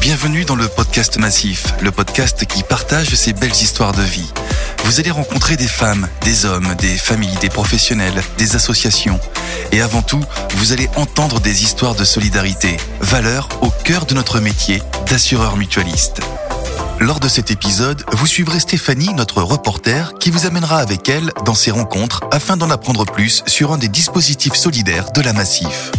Bienvenue dans le podcast Massif, le podcast qui partage ces belles histoires de vie. Vous allez rencontrer des femmes, des hommes, des familles, des professionnels, des associations. Et avant tout, vous allez entendre des histoires de solidarité, valeurs au cœur de notre métier d'assureur mutualiste. Lors de cet épisode, vous suivrez Stéphanie, notre reporter, qui vous amènera avec elle dans ces rencontres afin d'en apprendre plus sur un des dispositifs solidaires de la Massif.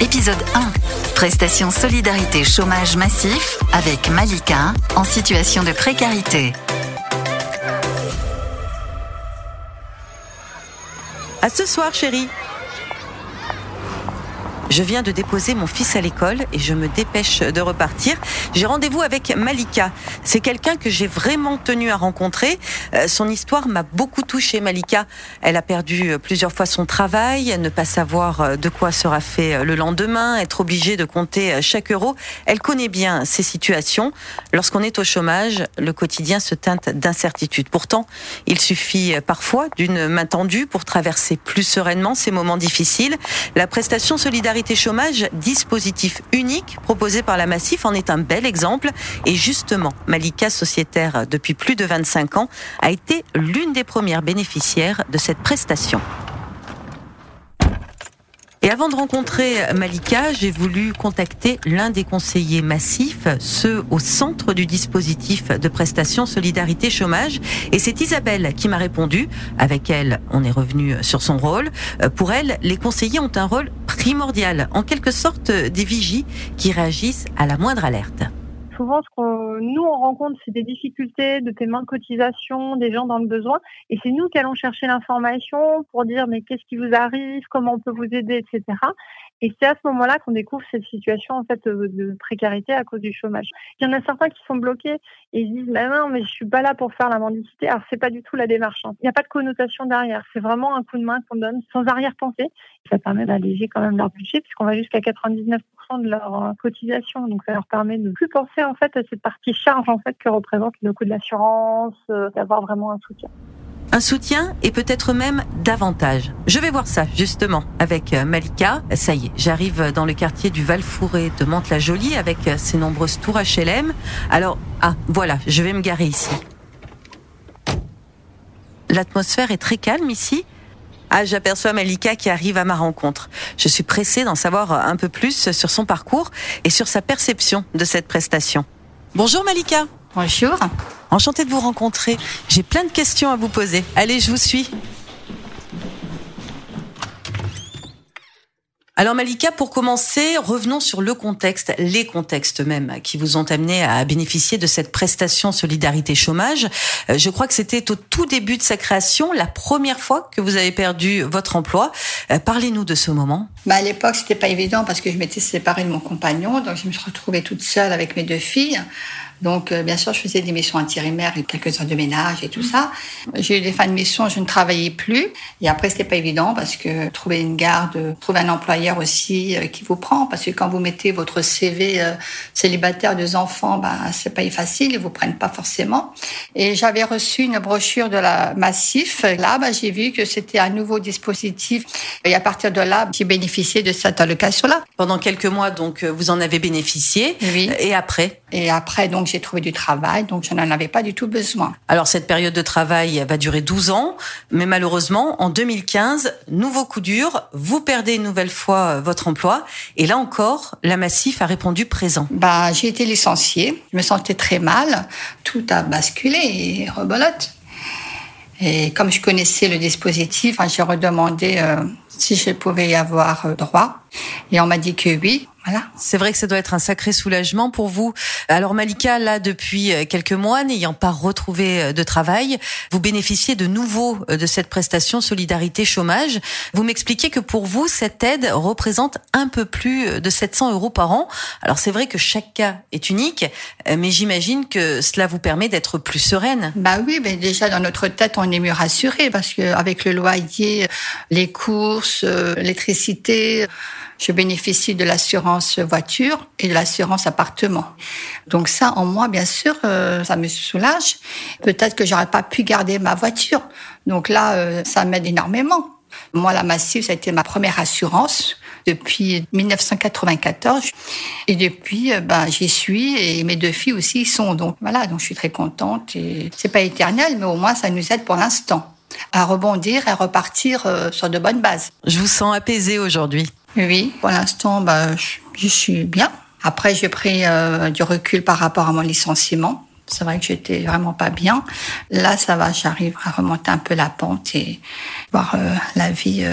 Épisode 1. Prestation solidarité chômage massif avec Malika en situation de précarité. À ce soir, chérie. Je viens de déposer mon fils à l'école et je me dépêche de repartir. J'ai rendez-vous avec Malika. C'est quelqu'un que j'ai vraiment tenu à rencontrer. Euh, son histoire m'a beaucoup touchée, Malika. Elle a perdu plusieurs fois son travail, ne pas savoir euh, de quoi sera fait euh, le lendemain, être obligée de compter chaque euro. Elle connaît bien ces situations. Lorsqu'on est au chômage, le quotidien se teinte d'incertitude. Pourtant, il suffit parfois d'une main tendue pour traverser plus sereinement ces moments difficiles. La prestation solidarité chômage, dispositif unique proposé par la Massif, en est un bel exemple. Et justement, Malika, sociétaire depuis plus de 25 ans, a été l'une des premières bénéficiaires de cette prestation. Et avant de rencontrer Malika, j'ai voulu contacter l'un des conseillers massifs, ceux au centre du dispositif de prestation Solidarité Chômage. Et c'est Isabelle qui m'a répondu. Avec elle, on est revenu sur son rôle. Pour elle, les conseillers ont un rôle primordial, en quelque sorte des vigies qui réagissent à la moindre alerte souvent, ce qu'on nous on rencontre, c'est des difficultés de paiement de cotisation, des gens dans le besoin, et c'est nous qui allons chercher l'information pour dire mais qu'est-ce qui vous arrive, comment on peut vous aider, etc. Et c'est à ce moment-là qu'on découvre cette situation en fait de précarité à cause du chômage. Il y en a certains qui sont bloqués et ils disent bah non mais je suis pas là pour faire la mendicité. Alors c'est pas du tout la démarche. Hein. Il n'y a pas de connotation derrière. C'est vraiment un coup de main qu'on donne sans arrière-pensée. Ça permet d'alléger quand même leur budget puisqu'on va jusqu'à 99% de leur euh, cotisation. Donc ça leur permet de plus penser en fait cette partie charge en fait que représente le coût de l'assurance, euh, d'avoir vraiment un soutien un soutien et peut-être même davantage. Je vais voir ça justement avec euh, Malika. Ça y est, j'arrive dans le quartier du Val-Fouré de Mantes-la-Jolie avec ses euh, nombreuses tours HLM. Alors, ah, voilà, je vais me garer ici. L'atmosphère est très calme ici. Ah, j'aperçois Malika qui arrive à ma rencontre. Je suis pressée d'en savoir un peu plus sur son parcours et sur sa perception de cette prestation. Bonjour Malika. Bonjour. Enchantée de vous rencontrer. J'ai plein de questions à vous poser. Allez, je vous suis. Alors Malika, pour commencer, revenons sur le contexte, les contextes même qui vous ont amené à bénéficier de cette prestation solidarité chômage. Euh, je crois que c'était au tout début de sa création, la première fois que vous avez perdu votre emploi. Euh, parlez-nous de ce moment. Bah à l'époque, c'était pas évident parce que je m'étais séparée de mon compagnon, donc je me suis retrouvée toute seule avec mes deux filles. Donc, euh, bien sûr, je faisais des missions intérimaires et quelques heures de ménage et tout ça. J'ai eu des fins de mission, je ne travaillais plus. Et après, c'était pas évident parce que trouver une garde, trouver un employeur aussi euh, qui vous prend, parce que quand vous mettez votre CV euh, célibataire, deux enfants, ben c'est pas facile, ils vous prennent pas forcément. Et j'avais reçu une brochure de la Massif. Là, ben, j'ai vu que c'était un nouveau dispositif. Et à partir de là, j'ai bénéficié de cette allocation-là. Pendant quelques mois, donc, vous en avez bénéficié. Oui. Et après? Et après, donc, j'ai trouvé du travail, donc je n'en avais pas du tout besoin. Alors cette période de travail va durer 12 ans, mais malheureusement, en 2015, nouveau coup dur, vous perdez une nouvelle fois euh, votre emploi, et là encore, la Massif a répondu présent. Bah, j'ai été licenciée, je me sentais très mal, tout a basculé et rebolote. Et comme je connaissais le dispositif, j'ai redemandé euh, si je pouvais y avoir euh, droit. Et on m'a dit que oui. C'est vrai que ça doit être un sacré soulagement pour vous. Alors Malika, là, depuis euh, quelques mois, n'ayant pas retrouvé euh, de travail, vous bénéficiez de nouveau euh, de cette prestation solidarité chômage. Vous m'expliquez que pour vous, cette aide représente un peu plus de 700 euros par an. Alors c'est vrai que chaque cas est unique, mais j'imagine que cela vous permet d'être plus sereine. Bah oui, mais déjà dans notre tête, on est mieux rassuré parce qu'avec le loyer, les courses, l'électricité, je bénéficie de l'assurance voiture et de l'assurance appartement. Donc ça, en moi, bien sûr, euh, ça me soulage. Peut-être que j'aurais pas pu garder ma voiture. Donc là, euh, ça m'aide énormément. Moi, la Massif, ça a été ma première assurance depuis 1994. Et depuis, euh, ben, j'y suis et mes deux filles aussi y sont. Donc voilà, donc je suis très contente. Et c'est pas éternel, mais au moins ça nous aide pour l'instant à rebondir et à repartir sur de bonnes bases. Je vous sens apaisée aujourd'hui. Oui, pour l'instant, ben, je, suis bien. Après, j'ai pris euh, du recul par rapport à mon licenciement. C'est vrai que j'étais vraiment pas bien. Là, ça va, j'arrive à remonter un peu la pente et voir la vie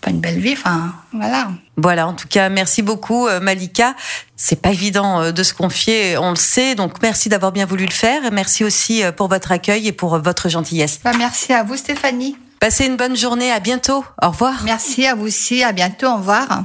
pas une belle vie. Enfin, voilà. Voilà. En tout cas, merci beaucoup, euh, Malika. C'est pas évident euh, de se confier, on le sait. Donc, merci d'avoir bien voulu le faire. Merci aussi euh, pour votre accueil et pour votre gentillesse. Bah, merci à vous, Stéphanie. Passez une bonne journée. À bientôt. Au revoir. Merci à vous aussi. À bientôt. Au revoir.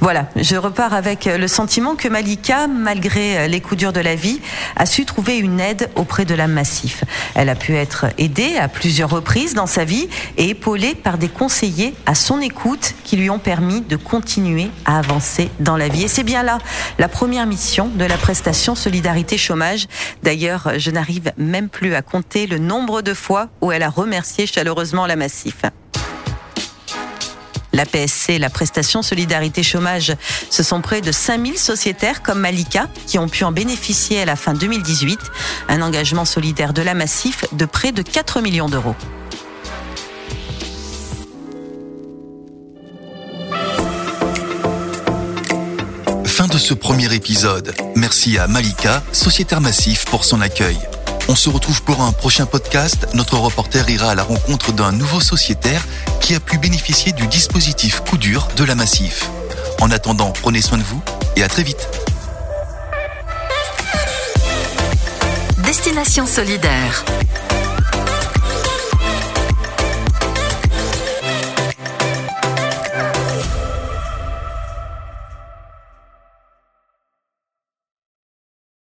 Voilà, je repars avec le sentiment que Malika, malgré les coups durs de la vie, a su trouver une aide auprès de l'âme massif. Elle a pu être aidée à plusieurs reprises dans sa vie et épaulée par des conseillers à son écoute qui lui ont permis de continuer à avancer dans la vie. Et c'est bien là la première mission de la prestation Solidarité Chômage. D'ailleurs, je n'arrive même plus à compter le nombre de fois où elle a remercié chaleureusement la massif. La PSC, la prestation Solidarité Chômage, ce sont près de 5000 sociétaires comme Malika qui ont pu en bénéficier à la fin 2018. Un engagement solidaire de la Massif de près de 4 millions d'euros. Fin de ce premier épisode. Merci à Malika, sociétaire massif, pour son accueil. On se retrouve pour un prochain podcast. Notre reporter ira à la rencontre d'un nouveau sociétaire qui a pu bénéficier du dispositif coup dur de la Massif. En attendant, prenez soin de vous et à très vite. Destination solidaire